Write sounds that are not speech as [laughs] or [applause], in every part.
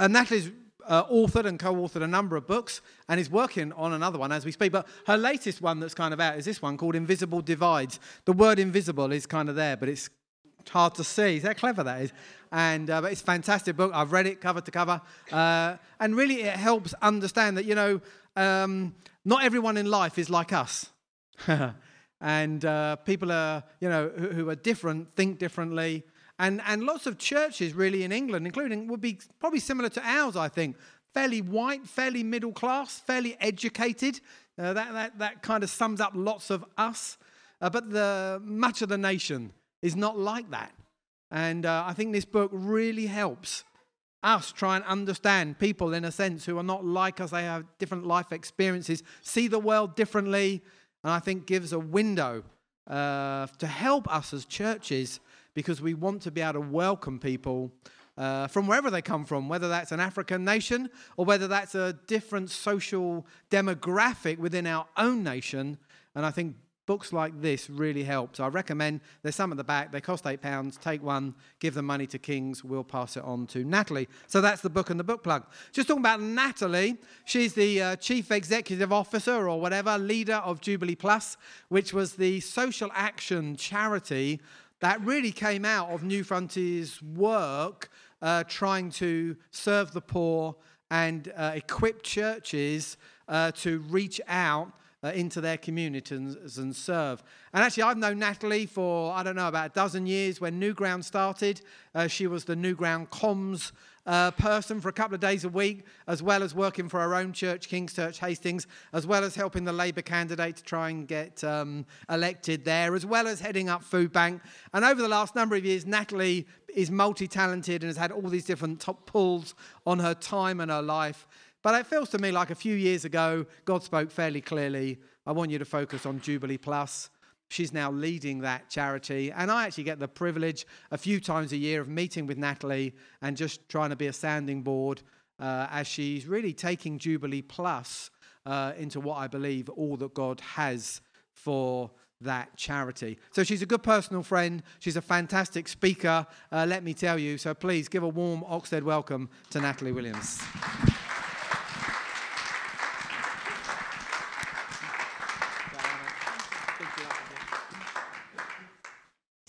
Uh, Natalie's uh, authored and co-authored a number of books and is working on another one as we speak. But her latest one that's kind of out is this one called Invisible Divides. The word invisible is kind of there, but it's hard to see. Is that clever? That is, and uh, it's a fantastic book. I've read it cover to cover, uh, and really it helps understand that you know um, not everyone in life is like us. [laughs] and uh, people are, you know, who, who, are different, think differently. And, and lots of churches, really, in England, including, would be probably similar to ours, I think. Fairly white, fairly middle class, fairly educated. Uh, that, that, that kind of sums up lots of us. Uh, but the, much of the nation is not like that. And uh, I think this book really helps us try and understand people, in a sense, who are not like us. They have different life experiences, see the world differently, and I think gives a window uh, to help us as churches because we want to be able to welcome people uh, from wherever they come from, whether that's an African nation or whether that's a different social demographic within our own nation. And I think books like this really help. So I recommend there's some at the back. They cost £8. Take one, give the money to Kings. We'll pass it on to Natalie. So that's the book and the book plug. Just talking about Natalie, she's the uh, Chief Executive Officer or whatever, leader of Jubilee Plus, which was the social action charity that really came out of Newfrontiers' work uh, trying to serve the poor and uh, equip churches uh, to reach out uh, into their communities and serve. And actually, I've known Natalie for, I don't know, about a dozen years when Newground started. Uh, she was the Newground comms uh, person for a couple of days a week, as well as working for our own church, King's Church Hastings, as well as helping the Labour candidate to try and get um, elected there, as well as heading up Food Bank. And over the last number of years, Natalie is multi talented and has had all these different top pulls on her time and her life. But it feels to me like a few years ago, God spoke fairly clearly I want you to focus on Jubilee Plus. She's now leading that charity. And I actually get the privilege a few times a year of meeting with Natalie and just trying to be a sounding board uh, as she's really taking Jubilee Plus uh, into what I believe all that God has for that charity. So she's a good personal friend. She's a fantastic speaker, uh, let me tell you. So please give a warm Oxford welcome to Natalie Williams.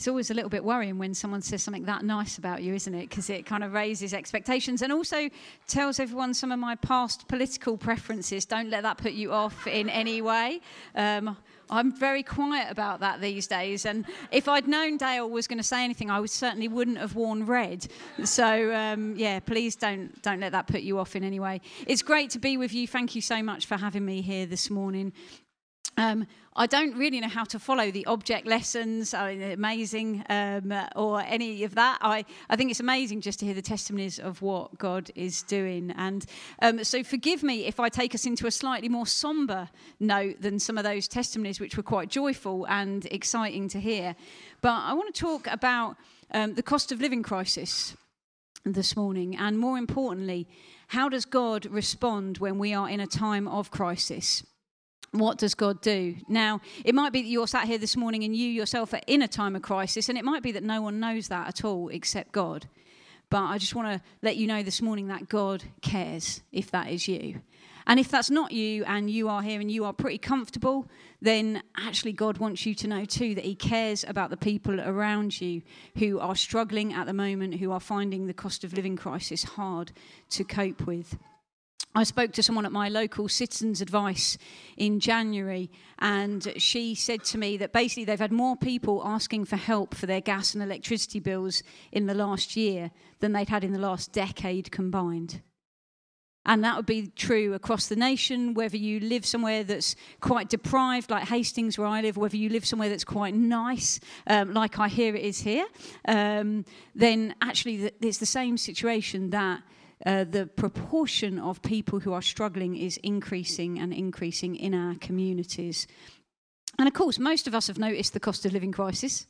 It's always a little bit worrying when someone says something that nice about you, isn't it? Because it kind of raises expectations and also tells everyone some of my past political preferences. Don't let that put you off in any way. Um, I'm very quiet about that these days. And if I'd known Dale was going to say anything, I would certainly wouldn't have worn red. So um, yeah, please don't don't let that put you off in any way. It's great to be with you. Thank you so much for having me here this morning. Um, I don't really know how to follow the object lessons, I mean, amazing, um, or any of that. I, I think it's amazing just to hear the testimonies of what God is doing. And um, so forgive me if I take us into a slightly more somber note than some of those testimonies, which were quite joyful and exciting to hear. But I want to talk about um, the cost of living crisis this morning, and more importantly, how does God respond when we are in a time of crisis? What does God do? Now, it might be that you're sat here this morning and you yourself are in a time of crisis, and it might be that no one knows that at all except God. But I just want to let you know this morning that God cares if that is you. And if that's not you and you are here and you are pretty comfortable, then actually God wants you to know too that He cares about the people around you who are struggling at the moment, who are finding the cost of living crisis hard to cope with. I spoke to someone at my local citizens advice in January, and she said to me that basically they've had more people asking for help for their gas and electricity bills in the last year than they'd had in the last decade combined. And that would be true across the nation, whether you live somewhere that's quite deprived, like Hastings, where I live, whether you live somewhere that's quite nice, um, like I hear it is here, um, then actually it's the same situation that uh, the proportion of people who are struggling is increasing and increasing in our communities. And of course, most of us have noticed the cost of living crisis,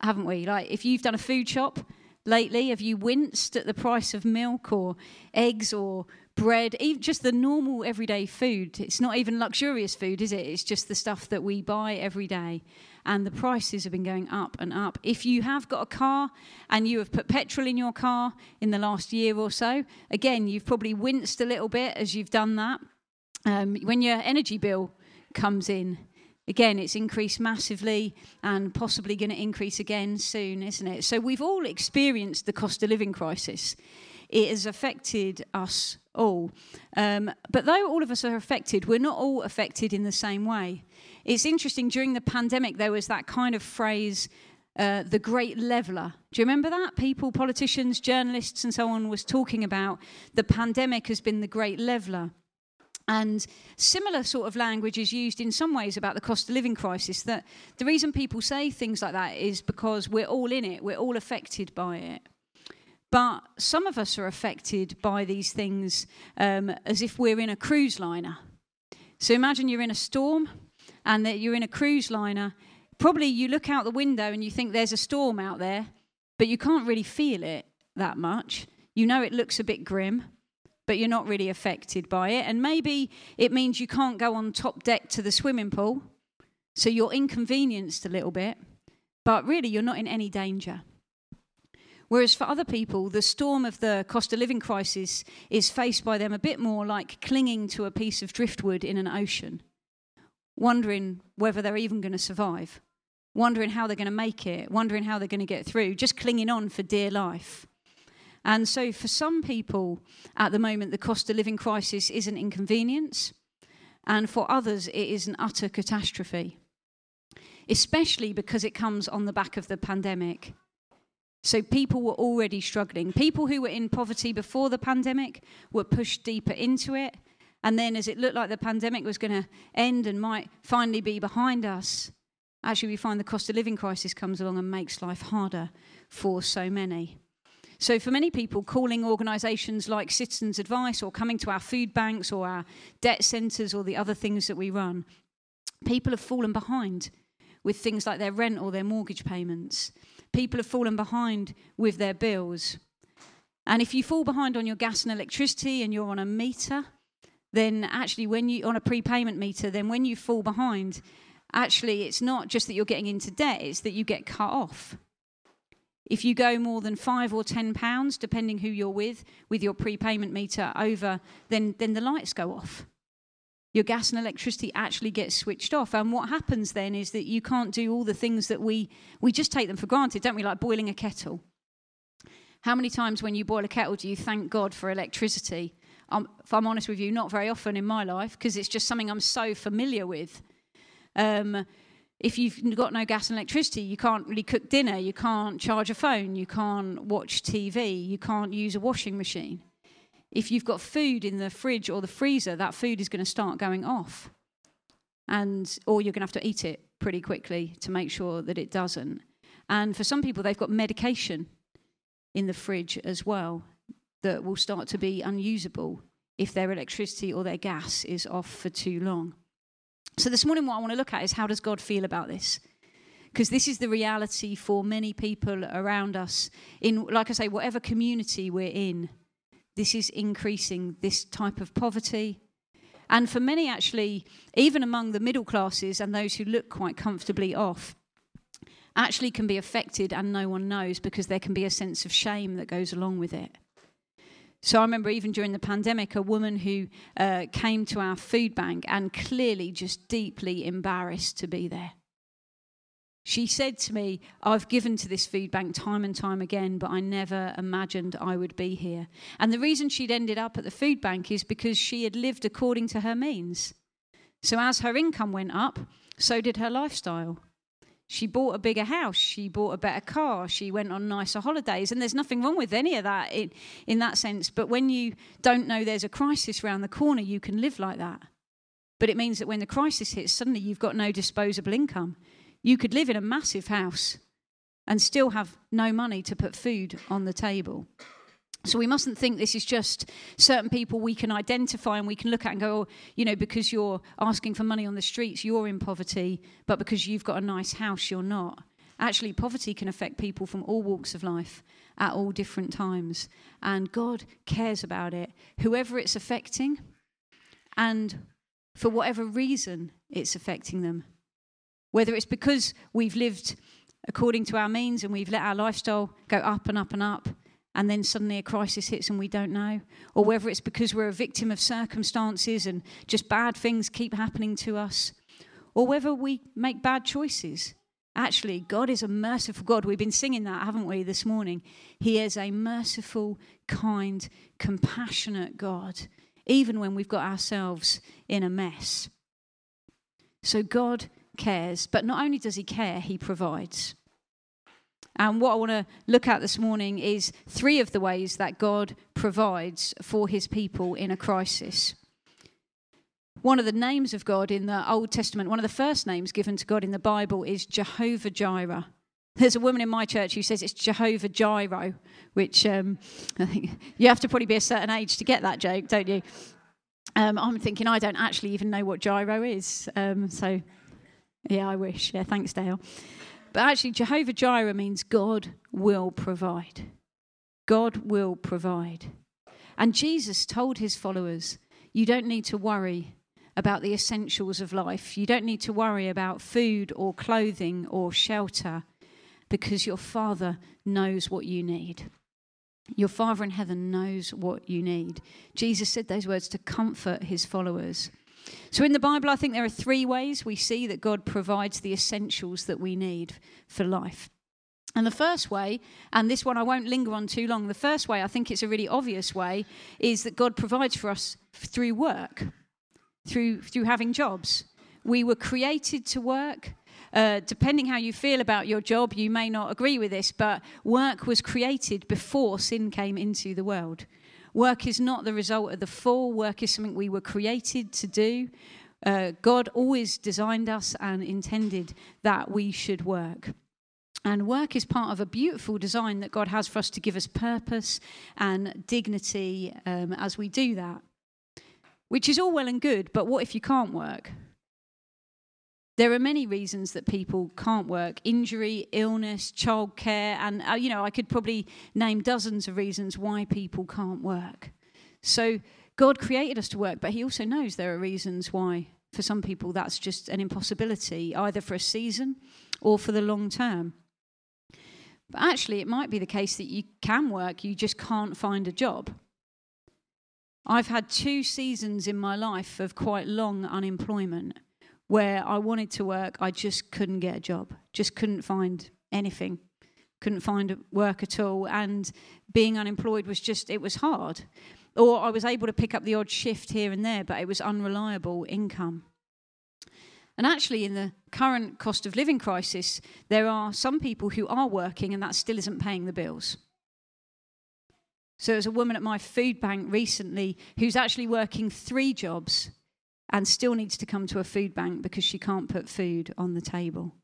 haven't we? Like, if you've done a food shop, lately? Have you winced at the price of milk or eggs or bread, even just the normal everyday food? It's not even luxurious food, is it? It's just the stuff that we buy every day. And the prices have been going up and up. If you have got a car and you have put petrol in your car in the last year or so, again, you've probably winced a little bit as you've done that. Um, when your energy bill comes in, again, it's increased massively and possibly going to increase again soon, isn't it? So we've all experienced the cost of living crisis. It has affected us all. Um, but though all of us are affected, we're not all affected in the same way. It's interesting, during the pandemic, there was that kind of phrase, uh, the great leveler. Do you remember that? People, politicians, journalists, and so on was talking about the pandemic has been the great leveler. And similar sort of language is used in some ways about the cost of living crisis. That the reason people say things like that is because we're all in it, we're all affected by it. But some of us are affected by these things um, as if we're in a cruise liner. So imagine you're in a storm and that you're in a cruise liner. Probably you look out the window and you think there's a storm out there, but you can't really feel it that much. You know it looks a bit grim but you're not really affected by it. And maybe it means you can't go on top deck to the swimming pool, so you're inconvenienced a little bit, but really you're not in any danger. Whereas for other people, the storm of the cost of living crisis is faced by them a bit more like clinging to a piece of driftwood in an ocean, wondering whether they're even going to survive, wondering how they're going to make it, wondering how they're going to get through, just clinging on for dear life. And so, for some people at the moment, the cost of living crisis is an inconvenience, and for others, it is an utter catastrophe, especially because it comes on the back of the pandemic. So, people were already struggling. People who were in poverty before the pandemic were pushed deeper into it. And then, as it looked like the pandemic was going to end and might finally be behind us, actually, we find the cost of living crisis comes along and makes life harder for so many. So, for many people, calling organisations like Citizens Advice or coming to our food banks or our debt centres or the other things that we run, people have fallen behind with things like their rent or their mortgage payments. People have fallen behind with their bills. And if you fall behind on your gas and electricity and you're on a meter, then actually, when you on a prepayment meter, then when you fall behind, actually, it's not just that you're getting into debt, it's that you get cut off. If you go more than five or ten pounds, depending who you're with, with your prepayment meter over, then, then the lights go off. Your gas and electricity actually gets switched off. And what happens then is that you can't do all the things that we, we just take them for granted, don't we? Like boiling a kettle. How many times when you boil a kettle do you thank God for electricity? Um, if I'm honest with you, not very often in my life because it's just something I'm so familiar with. Um, if you've got no gas and electricity, you can't really cook dinner, you can't charge a phone, you can't watch TV, you can't use a washing machine. If you've got food in the fridge or the freezer, that food is going to start going off. And or you're going to have to eat it pretty quickly to make sure that it doesn't. And for some people they've got medication in the fridge as well that will start to be unusable if their electricity or their gas is off for too long. So, this morning, what I want to look at is how does God feel about this? Because this is the reality for many people around us, in, like I say, whatever community we're in, this is increasing this type of poverty. And for many, actually, even among the middle classes and those who look quite comfortably off, actually can be affected and no one knows because there can be a sense of shame that goes along with it. So I remember even during the pandemic, a woman who uh, came to our food bank and clearly just deeply embarrassed to be there. She said to me, I've given to this food bank time and time again, but I never imagined I would be here. And the reason she'd ended up at the food bank is because she had lived according to her means. So as her income went up, so did her lifestyle. She bought a bigger house. She bought a better car. She went on nicer holidays. And there's nothing wrong with any of that in, in that sense. But when you don't know there's a crisis around the corner, you can live like that. But it means that when the crisis hits, suddenly you've got no disposable income. You could live in a massive house and still have no money to put food on the table. So we mustn't think this is just certain people we can identify and we can look at and go, oh, you know, because you're asking for money on the streets, you're in poverty, but because you've got a nice house, you're not. Actually, poverty can affect people from all walks of life at all different times. And God cares about it, whoever it's affecting, and for whatever reason it's affecting them. Whether it's because we've lived according to our means and we've let our lifestyle go up and up and up, and then suddenly a crisis hits and we don't know, or whether it's because we're a victim of circumstances and just bad things keep happening to us, or whether we make bad choices. Actually, God is a merciful God. We've been singing that, haven't we, this morning? He is a merciful, kind, compassionate God, even when we've got ourselves in a mess. So God cares, but not only does He care, He provides. And what I want to look at this morning is three of the ways that God provides for his people in a crisis. One of the names of God in the Old Testament, one of the first names given to God in the Bible is Jehovah Jireh. There's a woman in my church who says it's Jehovah Gyro, which um, [laughs] you have to probably be a certain age to get that joke, don't you? Um, I'm thinking I don't actually even know what gyro is. Um, so, yeah, I wish. Yeah, thanks, Dale. But actually, Jehovah Jireh means God will provide. God will provide. And Jesus told his followers, You don't need to worry about the essentials of life. You don't need to worry about food or clothing or shelter because your Father knows what you need. Your Father in heaven knows what you need. Jesus said those words to comfort his followers. So, in the Bible, I think there are three ways we see that God provides the essentials that we need for life. And the first way, and this one I won't linger on too long, the first way, I think it's a really obvious way, is that God provides for us through work, through, through having jobs. We were created to work. Uh, depending how you feel about your job, you may not agree with this, but work was created before sin came into the world. Work is not the result of the fall, work is something we were created to do. Uh, God always designed us and intended that we should work. And work is part of a beautiful design that God has for us to give us purpose and dignity um, as we do that. Which is all well and good, but what if you can't work? There are many reasons that people can't work injury, illness, childcare, and uh, you know, I could probably name dozens of reasons why people can't work. So, God created us to work, but He also knows there are reasons why, for some people, that's just an impossibility, either for a season or for the long term. But actually, it might be the case that you can work, you just can't find a job. I've had two seasons in my life of quite long unemployment where I wanted to work, I just couldn't get a job, just couldn't find anything, couldn't find work at all. And being unemployed was just, it was hard. Or I was able to pick up the odd shift here and there, but it was unreliable income. And actually, in the current cost of living crisis, there are some people who are working and that still isn't paying the bills. So, there's a woman at my food bank recently who's actually working three jobs and still needs to come to a food bank because she can't put food on the table.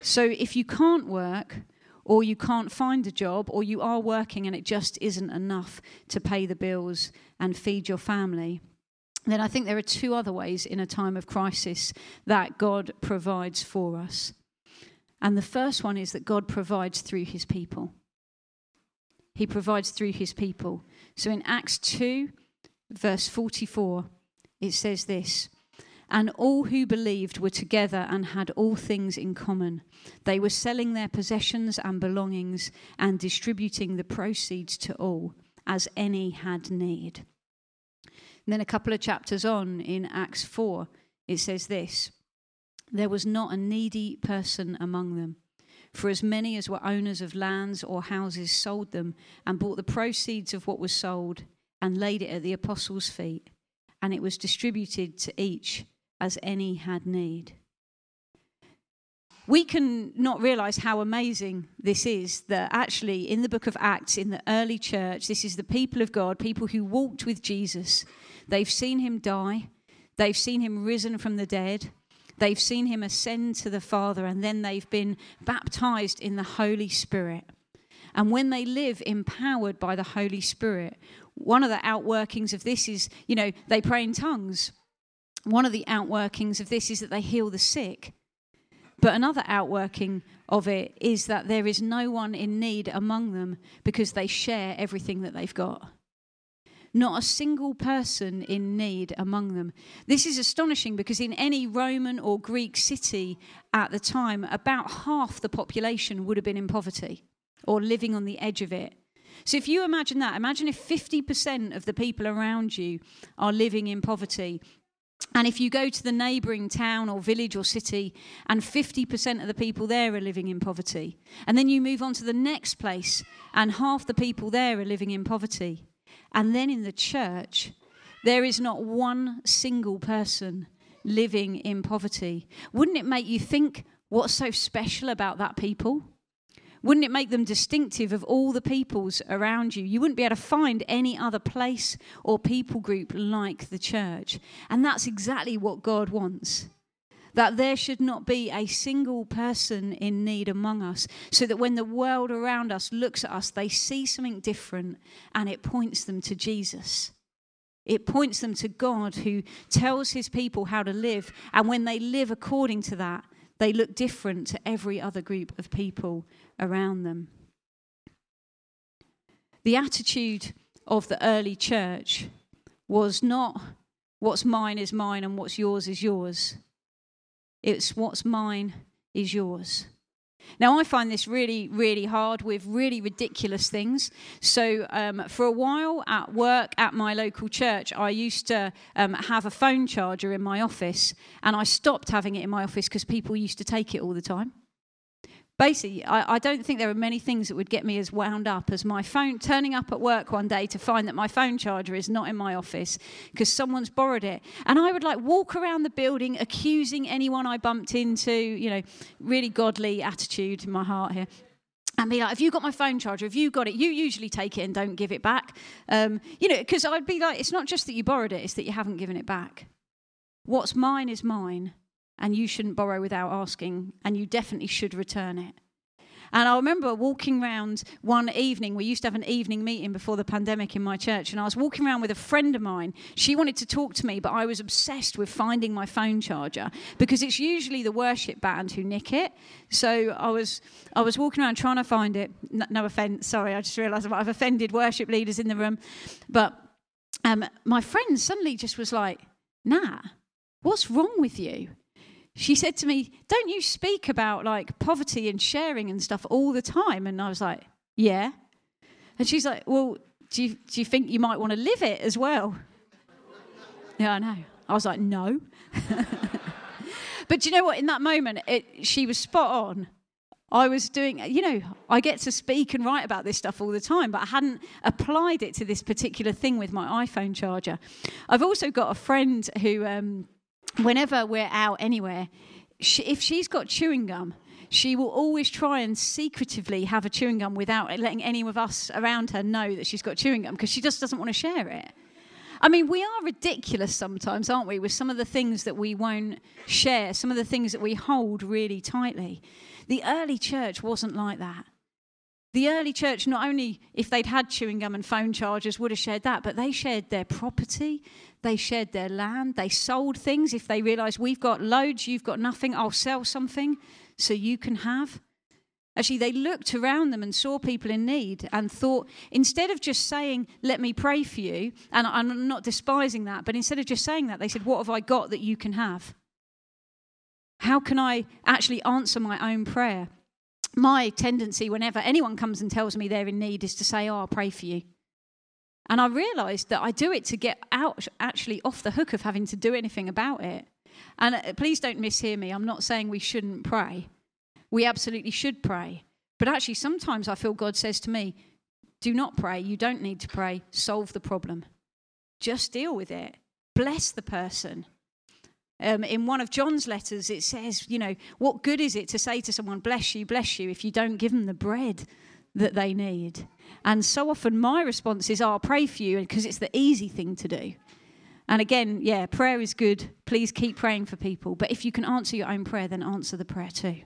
So if you can't work, or you can't find a job, or you are working and it just isn't enough to pay the bills and feed your family, then I think there are two other ways in a time of crisis that God provides for us. And the first one is that God provides through his people. He provides through his people. So in Acts 2, verse 44, it says this And all who believed were together and had all things in common. They were selling their possessions and belongings and distributing the proceeds to all, as any had need. And then a couple of chapters on in Acts 4, it says this There was not a needy person among them. For as many as were owners of lands or houses sold them and bought the proceeds of what was sold and laid it at the apostles' feet and it was distributed to each as any had need. We can not realize how amazing this is that actually in the book of Acts, in the early church, this is the people of God, people who walked with Jesus. They've seen him die, they've seen him risen from the dead, they've seen him ascend to the Father, and then they've been baptized in the Holy Spirit. And when they live empowered by the Holy Spirit, one of the outworkings of this is, you know, they pray in tongues. One of the outworkings of this is that they heal the sick. But another outworking of it is that there is no one in need among them because they share everything that they've got. Not a single person in need among them. This is astonishing because in any Roman or Greek city at the time, about half the population would have been in poverty or living on the edge of it. So if you imagine that, imagine if 50% of the people around you are living in poverty. And if you go to the neighbouring town or village or city, and 50% of the people there are living in poverty, and then you move on to the next place, and half the people there are living in poverty, and then in the church, there is not one single person living in poverty. Wouldn't it make you think what's so special about that people? Wouldn't it make them distinctive of all the peoples around you? You wouldn't be able to find any other place or people group like the church. And that's exactly what God wants. That there should not be a single person in need among us, so that when the world around us looks at us, they see something different and it points them to Jesus. It points them to God who tells his people how to live. And when they live according to that, they look different to every other group of people around them. The attitude of the early church was not what's mine is mine and what's yours is yours. It's what's mine is yours. Now, I find this really, really hard with really ridiculous things. So, um, for a while at work at my local church, I used to um, have a phone charger in my office, and I stopped having it in my office because people used to take it all the time basically, I, I, don't think there are many things that would get me as wound up as my phone turning up at work one day to find that my phone charger is not in my office because someone's borrowed it. And I would like walk around the building accusing anyone I bumped into, you know, really godly attitude in my heart here. And be like, have you got my phone charger? Have you got it? You usually take it and don't give it back. Um, you know, because I'd be like, it's not just that you borrowed it, it's that you haven't given it back. What's mine is mine and you shouldn't borrow without asking, and you definitely should return it. And I remember walking around one evening. We used to have an evening meeting before the pandemic in my church. And I was walking around with a friend of mine. She wanted to talk to me, but I was obsessed with finding my phone charger because it's usually the worship band who nick it. So I was, I was walking around trying to find it. No, no offense, sorry, I just realised I've offended worship leaders in the room. But um, my friend suddenly just was like, nah, what's wrong with you? She said to me, Don't you speak about like poverty and sharing and stuff all the time? And I was like, Yeah. And she's like, Well, do you, do you think you might want to live it as well? yeah, I know. I was like, No. [laughs] but do you know what? In that moment, it, she was spot on. I was doing, you know, I get to speak and write about this stuff all the time, but I hadn't applied it to this particular thing with my iPhone charger. I've also got a friend who um, whenever we're out anywhere, she, if she's got chewing gum, she will always try and secretively have a chewing gum without letting any of us around her know that she's got chewing gum because she just doesn't want to share it. I mean, we are ridiculous sometimes, aren't we, with some of the things that we won't share, some of the things that we hold really tightly. The early church wasn't like that. The early church, not only if they'd had chewing gum and phone chargers, would have shared that, but they shared their property, they shared their land, they sold things. If they realised we've got loads, you've got nothing, I'll sell something so you can have. Actually, they looked around them and saw people in need and thought, instead of just saying, Let me pray for you, and I'm not despising that, but instead of just saying that, they said, What have I got that you can have? How can I actually answer my own prayer? My tendency whenever anyone comes and tells me they're in need is to say, Oh, I'll pray for you. And I realized that I do it to get out actually off the hook of having to do anything about it. And uh, please don't mishear me. I'm not saying we shouldn't pray. We absolutely should pray. But actually, sometimes I feel God says to me, Do not pray. You don't need to pray. Solve the problem. Just deal with it. Bless the person. Um, in one of John's letters, it says, you know, what good is it to say to someone, bless you, bless you, if you don't give them the bread that they need? And so often my response is, I'll pray for you because it's the easy thing to do. And again, yeah, prayer is good. Please keep praying for people. But if you can answer your own prayer, then answer the prayer too.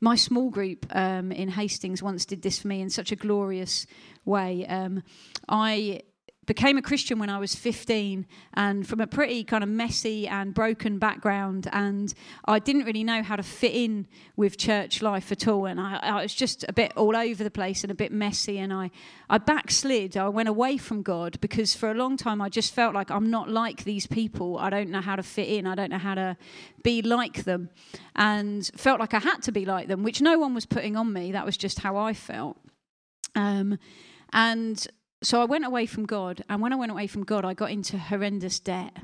My small group um, in Hastings once did this for me in such a glorious way. Um, I became a Christian when I was 15 and from a pretty kind of messy and broken background. And I didn't really know how to fit in with church life at all. And I, I was just a bit all over the place and a bit messy. And I, I backslid. I went away from God because for a long time I just felt like I'm not like these people. I don't know how to fit in. I don't know how to be like them. And felt like I had to be like them, which no one was putting on me. That was just how I felt. Um, and so I went away from God, and when I went away from God, I got into horrendous debt.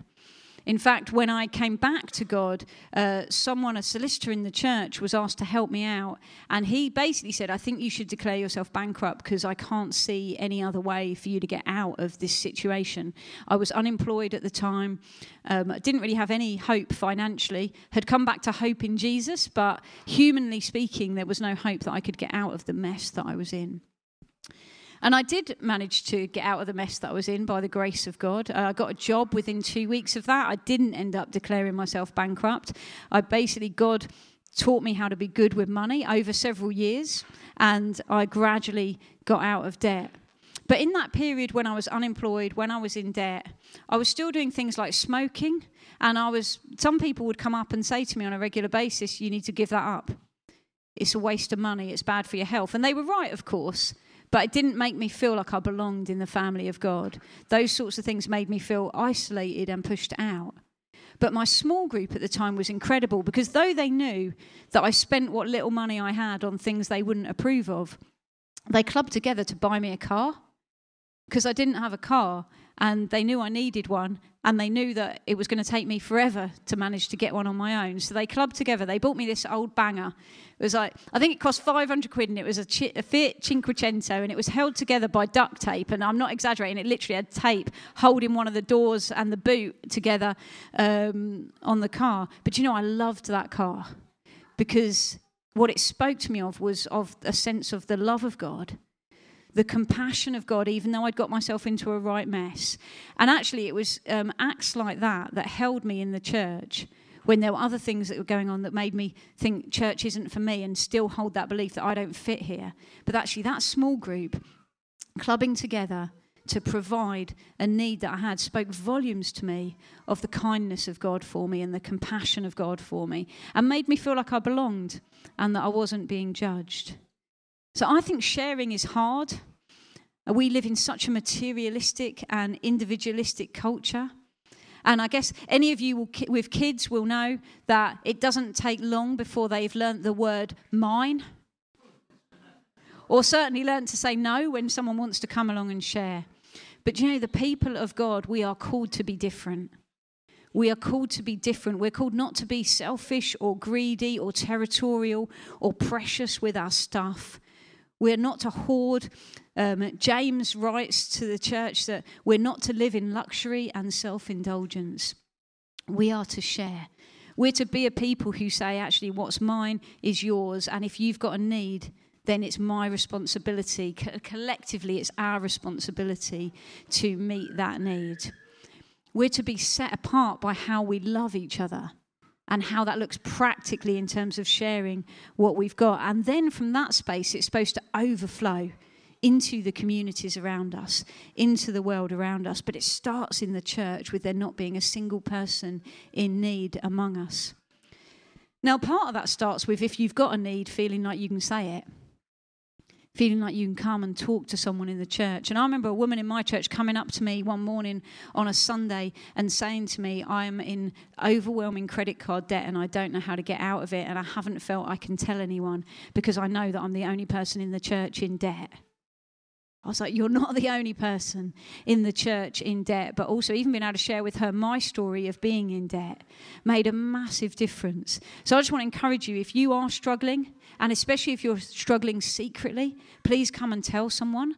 In fact, when I came back to God, uh, someone, a solicitor in the church, was asked to help me out. And he basically said, I think you should declare yourself bankrupt because I can't see any other way for you to get out of this situation. I was unemployed at the time, um, didn't really have any hope financially, had come back to hope in Jesus, but humanly speaking, there was no hope that I could get out of the mess that I was in. And I did manage to get out of the mess that I was in by the grace of God. Uh, I got a job within two weeks of that. I didn't end up declaring myself bankrupt. I basically, God taught me how to be good with money over several years, and I gradually got out of debt. But in that period when I was unemployed, when I was in debt, I was still doing things like smoking. And I was, some people would come up and say to me on a regular basis, you need to give that up. It's a waste of money. It's bad for your health. And they were right, of course. But it didn't make me feel like I belonged in the family of God. Those sorts of things made me feel isolated and pushed out. But my small group at the time was incredible because though they knew that I spent what little money I had on things they wouldn't approve of, they clubbed together to buy me a car because I didn't have a car and they knew I needed one and they knew that it was going to take me forever to manage to get one on my own. So they clubbed together. They bought me this old banger. It was like, I think it cost 500 quid and it was a, Ch- a Fiat Cinquecento and it was held together by duct tape. And I'm not exaggerating, it literally had tape holding one of the doors and the boot together um, on the car. But you know, I loved that car because what it spoke to me of was of a sense of the love of God the compassion of God, even though I'd got myself into a right mess. And actually, it was um, acts like that that held me in the church when there were other things that were going on that made me think church isn't for me and still hold that belief that I don't fit here. But actually, that small group clubbing together to provide a need that I had spoke volumes to me of the kindness of God for me and the compassion of God for me and made me feel like I belonged and that I wasn't being judged. So I think sharing is hard. Uh, we live in such a materialistic and individualistic culture. And I guess any of you with kids will know that it doesn't take long before they've learnt the word mine. Or certainly learnt to say no when someone wants to come along and share. But you know, the people of God, we are called to be different. We are called to be different. We're called not to be selfish or greedy or territorial or precious with our stuff. We're not to hoard. Um, James writes to the church that we're not to live in luxury and self indulgence. We are to share. We're to be a people who say, actually, what's mine is yours. And if you've got a need, then it's my responsibility. Co- collectively, it's our responsibility to meet that need. We're to be set apart by how we love each other and how that looks practically in terms of sharing what we've got. And then from that space, it's supposed to overflow into the communities around us, into the world around us. But it starts in the church with there not being a single person in need among us. Now, part of that starts with if you've got a need, feeling like you can say it feeling like you can come and talk to someone in the church. And I remember a woman in my church coming up to me one morning on a Sunday and saying to me, I am in overwhelming credit card debt and I don't know how to get out of it. And I haven't felt I can tell anyone because I know that I'm the only person in the church in debt. I was like, You're not the only person in the church in debt, but also even being able to share with her my story of being in debt made a massive difference. So I just want to encourage you if you are struggling, and especially if you're struggling secretly, please come and tell someone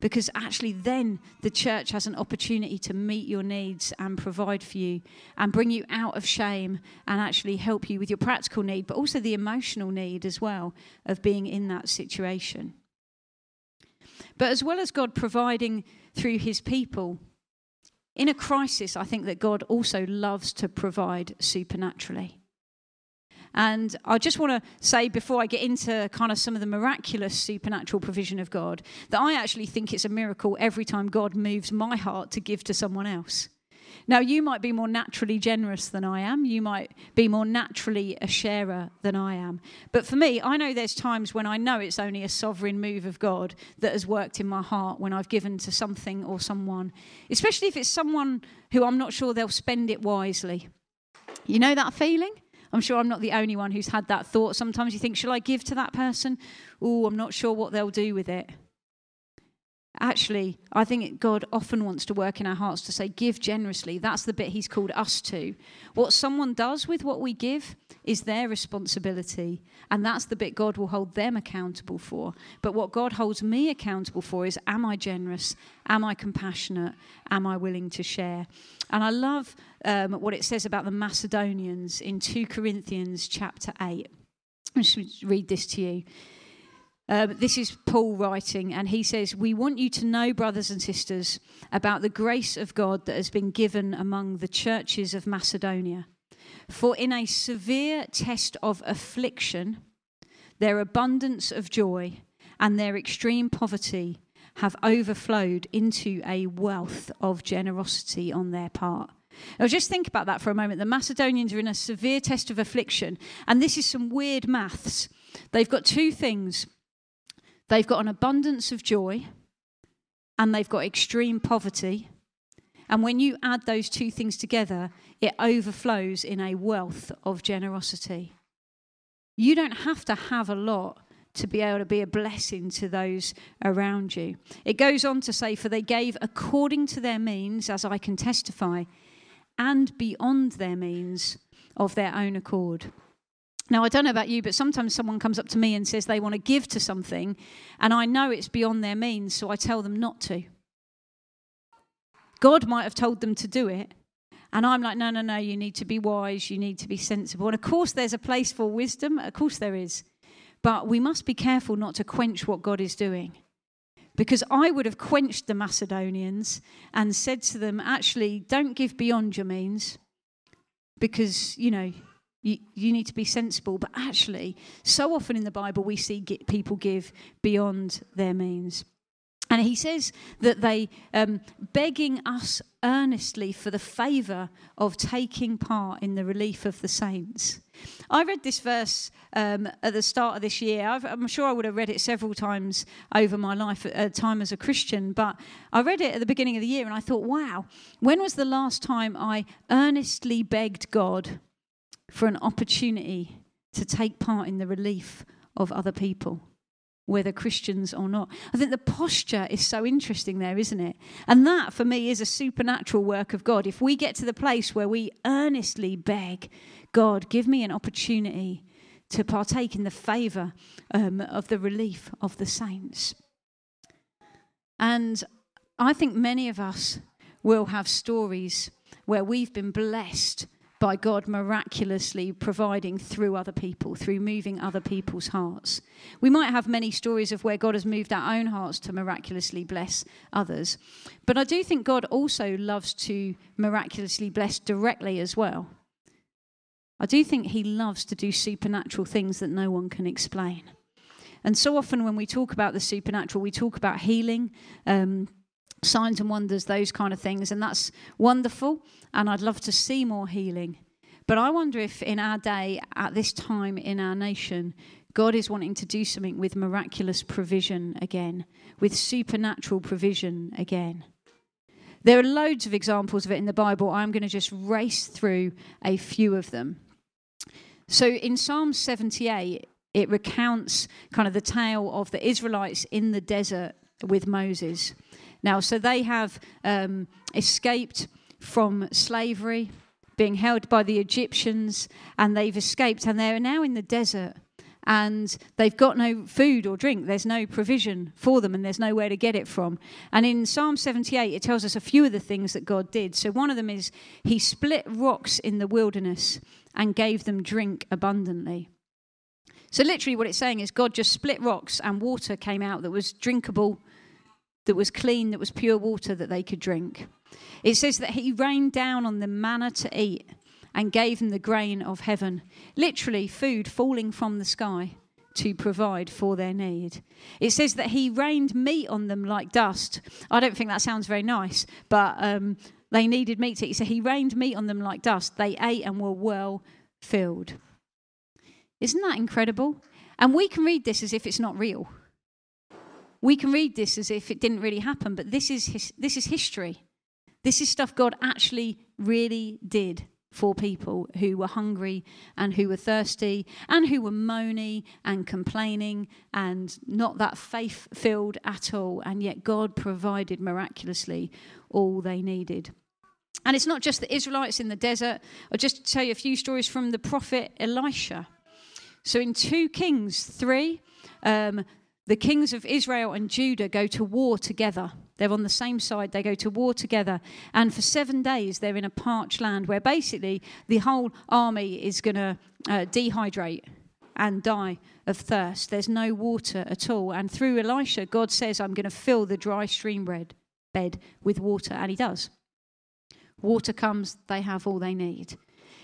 because actually then the church has an opportunity to meet your needs and provide for you and bring you out of shame and actually help you with your practical need but also the emotional need as well of being in that situation but as well as God providing through his people, in a crisis, I think that God also loves to provide supernaturally. And I just want to say before I get into kind of some of the miraculous supernatural provision of God, that I actually think it's a miracle every time God moves my heart to give to someone else. Now, you might be more naturally generous than I am. You might be more naturally a sharer than I am. But for me, I know there's times when I know it's only a sovereign move of God that has worked in my heart when I've given to something or someone, especially if it's someone who I'm not sure they'll spend it wisely. You know that feeling? I'm sure I'm not the only one who's had that thought. Sometimes you think, shall I give to that person? Oh, I'm not sure what they'll do with it. Actually, I think God often wants to work in our hearts to say, give generously. That's the bit He's called us to. What someone does with what we give is their responsibility. And that's the bit God will hold them accountable for. But what God holds me accountable for is am I generous? Am I compassionate? Am I willing to share? And I love um, what it says about the Macedonians in 2 Corinthians chapter 8. I'll just read this to you. Um, this is Paul writing, and he says, We want you to know, brothers and sisters, about the grace of God that has been given among the churches of Macedonia. For in a severe test of affliction, their abundance of joy and their extreme poverty have overflowed into a wealth of generosity on their part. Now, just think about that for a moment. The Macedonians are in a severe test of affliction, and this is some weird maths. They've got two things They've got an abundance of joy and they've got extreme poverty. And when you add those two things together, it overflows in a wealth of generosity. You don't have to have a lot to be able to be a blessing to those around you. It goes on to say, For they gave according to their means, as I can testify, and beyond their means of their own accord. Now, I don't know about you, but sometimes someone comes up to me and says they want to give to something, and I know it's beyond their means, so I tell them not to. God might have told them to do it, and I'm like, no, no, no, you need to be wise, you need to be sensible. And of course, there's a place for wisdom, of course, there is. But we must be careful not to quench what God is doing. Because I would have quenched the Macedonians and said to them, actually, don't give beyond your means. Because, you know, you, you need to be sensible. But actually, so often in the Bible, we see people give beyond their means. And he says that they um, begging us earnestly for the favour of taking part in the relief of the saints. I read this verse um, at the start of this year. i am sure I would have read it several times over my life, uh, time as a Christian, but I read it at the beginning of the year and I thought, wow, when was the last time I earnestly begged God for an opportunity to take part in the relief of other people, whether Christians or not. I think the posture is so interesting there, isn't it? And that, for me, is a supernatural work of God. If we get to the place where we earnestly beg, God, give me an opportunity to partake in the favour um, of the relief of the saints. And I think many of us will have stories where we've been blessed by God miraculously providing through other people, through moving other people's hearts. We might have many stories of where God has moved our own hearts to miraculously bless others. But I do think God also loves to miraculously bless directly as well. I do think He loves to do supernatural things that no one can explain. And so often, when we talk about the supernatural, we talk about healing, um, signs and wonders, those kind of things. And that's wonderful. And I'd love to see more healing. But I wonder if in our day, at this time in our nation, God is wanting to do something with miraculous provision again, with supernatural provision again. There are loads of examples of it in the Bible. I'm going to just race through a few of them. So in Psalm 78, it recounts kind of the tale of the Israelites in the desert with Moses. Now, so they have um, escaped from slavery, being held by the Egyptians, and they've escaped, and they're now in the desert. And they've got no food or drink. There's no provision for them, and there's nowhere to get it from. And in Psalm 78, it tells us a few of the things that God did. So one of them is He split rocks in the wilderness and gave them drink abundantly. So, literally, what it's saying is God just split rocks and water came out that was drinkable that was clean, that was pure water that they could drink. It says that he rained down on them manna to eat and gave them the grain of heaven. Literally, food falling from the sky to provide for their need. It says that he rained meat on them like dust. I don't think that sounds very nice, but um, they needed meat to eat. So he rained meat on them like dust. They ate and were well filled. Isn't that incredible? And we can read this as if it's not real. We can read this as if it didn't really happen, but this is, his, this is history. This is stuff God actually really did for people who were hungry and who were thirsty and who were moany and complaining and not that faith filled at all. And yet God provided miraculously all they needed. And it's not just the Israelites in the desert. I'll just tell you a few stories from the prophet Elisha. So in 2 Kings 3, um, the kings of Israel and Judah go to war together. They're on the same side, they go to war together. And for seven days, they're in a parched land where basically the whole army is going to uh, dehydrate and die of thirst. There's no water at all. And through Elisha, God says, I'm going to fill the dry stream bed, bed with water. And he does. Water comes, they have all they need.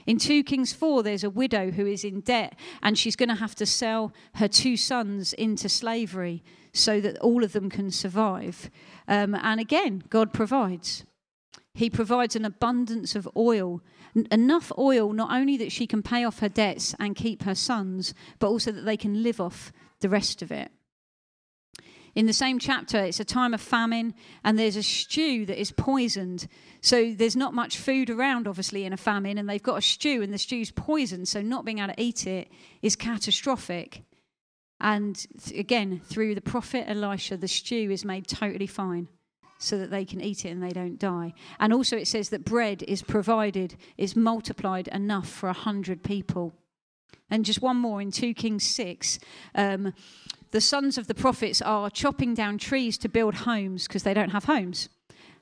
In 2 Kings 4, there's a widow who is in debt and she's going to have to sell her two sons into slavery so that all of them can survive. Um, and again, God provides. He provides an abundance of oil, N- enough oil not only that she can pay off her debts and keep her sons, but also that they can live off the rest of it. In the same chapter, it's a time of famine, and there's a stew that is poisoned. So there's not much food around, obviously, in a famine, and they've got a stew, and the stew's poisoned, so not being able to eat it is catastrophic. And again, through the prophet Elisha, the stew is made totally fine so that they can eat it and they don't die. And also, it says that bread is provided, is multiplied enough for a hundred people. And just one more in 2 Kings 6. Um, the sons of the prophets are chopping down trees to build homes because they don't have homes.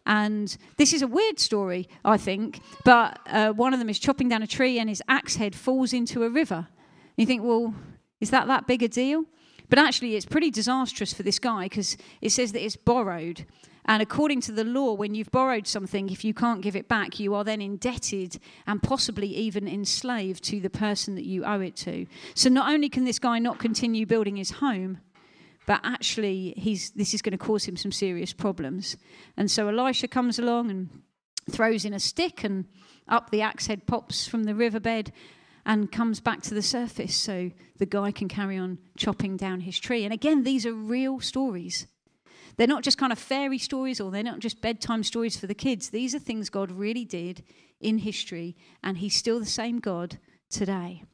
And this is a weird story, I think, but uh, one of them is chopping down a tree and his axe head falls into a river. And you think, well, is that that big a deal? But actually, it's pretty disastrous for this guy because it says that it's borrowed. And according to the law, when you've borrowed something, if you can't give it back, you are then indebted and possibly even enslaved to the person that you owe it to. So not only can this guy not continue building his home, but actually he's, this is going to cause him some serious problems. And so Elisha comes along and throws in a stick, and up the axe head pops from the riverbed and comes back to the surface so the guy can carry on chopping down his tree. And again, these are real stories. They're not just kind of fairy stories or they're not just bedtime stories for the kids. These are things God really did in history, and He's still the same God today.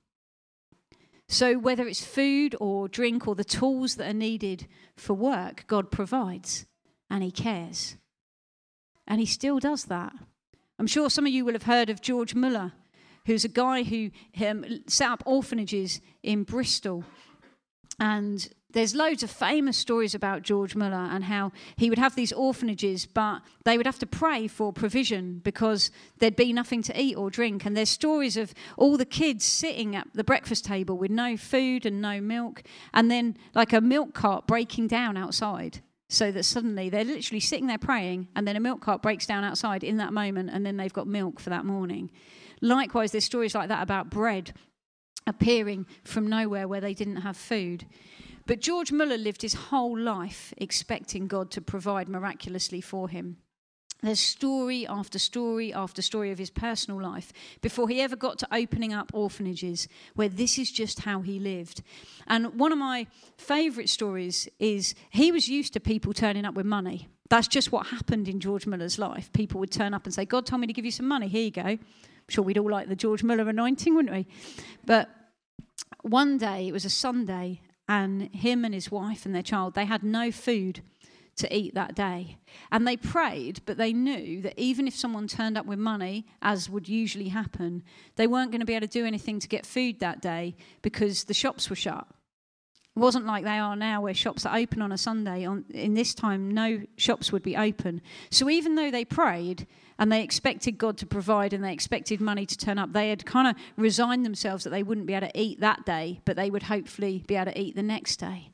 So, whether it's food or drink or the tools that are needed for work, God provides and He cares. And He still does that. I'm sure some of you will have heard of George Muller, who's a guy who um, set up orphanages in Bristol. And there's loads of famous stories about George Muller and how he would have these orphanages, but they would have to pray for provision because there'd be nothing to eat or drink. And there's stories of all the kids sitting at the breakfast table with no food and no milk, and then like a milk cart breaking down outside. So that suddenly they're literally sitting there praying, and then a milk cart breaks down outside in that moment, and then they've got milk for that morning. Likewise, there's stories like that about bread appearing from nowhere where they didn't have food. But George Muller lived his whole life expecting God to provide miraculously for him. There's story after story after story of his personal life before he ever got to opening up orphanages where this is just how he lived. And one of my favourite stories is he was used to people turning up with money. That's just what happened in George Muller's life. People would turn up and say, God told me to give you some money, here you go. I'm sure we'd all like the George Muller anointing, wouldn't we? But one day, it was a Sunday, and him and his wife and their child, they had no food to eat that day. And they prayed, but they knew that even if someone turned up with money, as would usually happen, they weren't going to be able to do anything to get food that day because the shops were shut. It wasn't like they are now, where shops are open on a Sunday. On, in this time, no shops would be open. So even though they prayed and they expected God to provide and they expected money to turn up, they had kind of resigned themselves that they wouldn't be able to eat that day, but they would hopefully be able to eat the next day.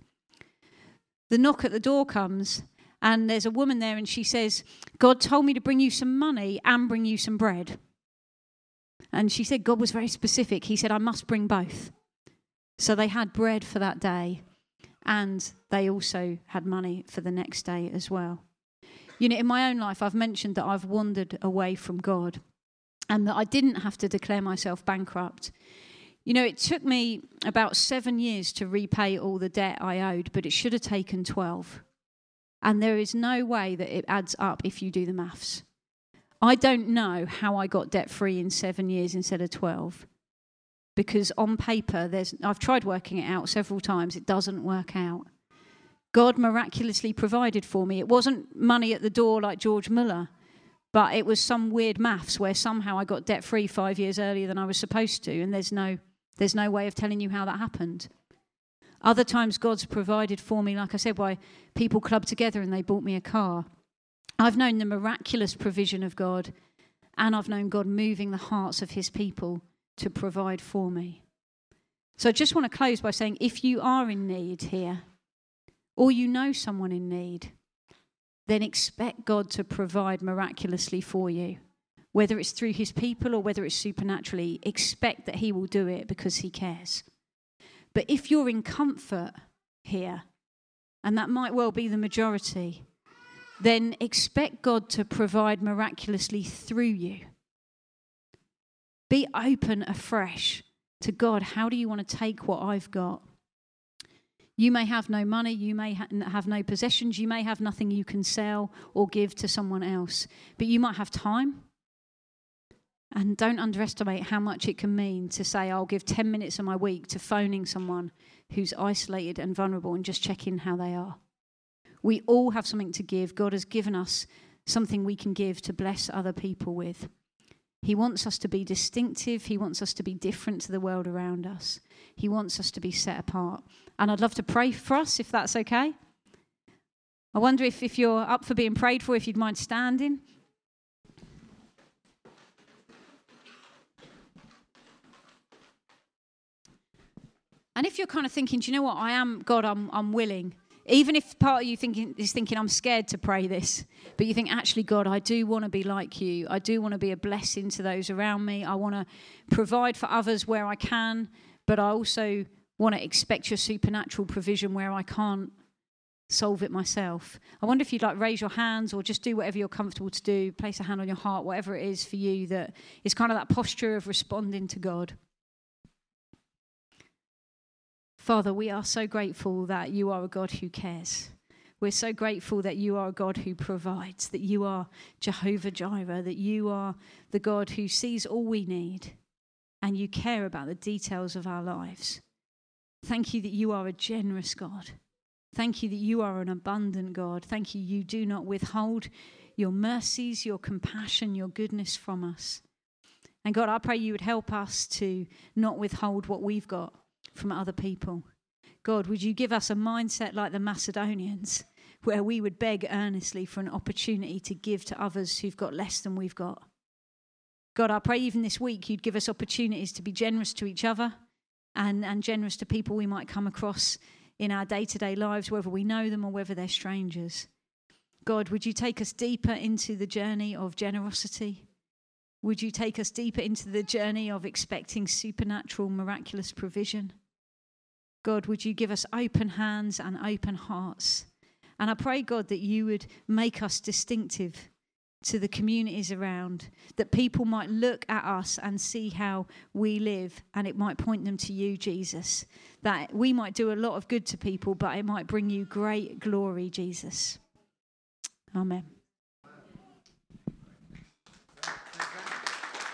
The knock at the door comes, and there's a woman there, and she says, God told me to bring you some money and bring you some bread. And she said God was very specific. He said, I must bring both. So they had bread for that day, and they also had money for the next day as well. You know, in my own life, I've mentioned that I've wandered away from God and that I didn't have to declare myself bankrupt. You know, it took me about seven years to repay all the debt I owed, but it should have taken 12. And there is no way that it adds up if you do the maths. I don't know how I got debt free in seven years instead of 12. Because on paper, there's, I've tried working it out several times, it doesn't work out. God miraculously provided for me. It wasn't money at the door like George Muller, but it was some weird maths where somehow I got debt free five years earlier than I was supposed to, and there's no, there's no way of telling you how that happened. Other times, God's provided for me, like I said, why people clubbed together and they bought me a car. I've known the miraculous provision of God, and I've known God moving the hearts of his people to provide for me. So I just want to close by saying if you are in need here, or you know someone in need, then expect God to provide miraculously for you. Whether it's through his people or whether it's supernaturally, expect that he will do it because he cares. But if you're in comfort here, and that might well be the majority, then expect God to provide miraculously through you. Be open afresh to God. How do you want to take what I've got? You may have no money, you may ha- have no possessions, you may have nothing you can sell or give to someone else, but you might have time. And don't underestimate how much it can mean to say, I'll give 10 minutes of my week to phoning someone who's isolated and vulnerable and just checking how they are. We all have something to give. God has given us something we can give to bless other people with. He wants us to be distinctive. He wants us to be different to the world around us. He wants us to be set apart. And I'd love to pray for us if that's okay. I wonder if, if you're up for being prayed for, if you'd mind standing. And if you're kind of thinking, do you know what? I am, God, I'm, I'm willing. Even if part of you thinking, is thinking, I'm scared to pray this, but you think, actually, God, I do want to be like you. I do want to be a blessing to those around me. I want to provide for others where I can, but I also want to expect your supernatural provision where I can't solve it myself. I wonder if you'd like raise your hands or just do whatever you're comfortable to do, place a hand on your heart, whatever it is for you that is kind of that posture of responding to God. Father, we are so grateful that you are a God who cares. We're so grateful that you are a God who provides, that you are Jehovah Jireh, that you are the God who sees all we need and you care about the details of our lives. Thank you that you are a generous God. Thank you that you are an abundant God. Thank you, you do not withhold your mercies, your compassion, your goodness from us. And God, I pray you would help us to not withhold what we've got from other people. God, would you give us a mindset like the Macedonians, where we would beg earnestly for an opportunity to give to others who've got less than we've got? God, I pray even this week you'd give us opportunities to be generous to each other and, and generous to people we might come across in our day to day lives, whether we know them or whether they're strangers. God, would you take us deeper into the journey of generosity? Would you take us deeper into the journey of expecting supernatural, miraculous provision? God, would you give us open hands and open hearts? And I pray, God, that you would make us distinctive to the communities around, that people might look at us and see how we live, and it might point them to you, Jesus. That we might do a lot of good to people, but it might bring you great glory, Jesus. Amen.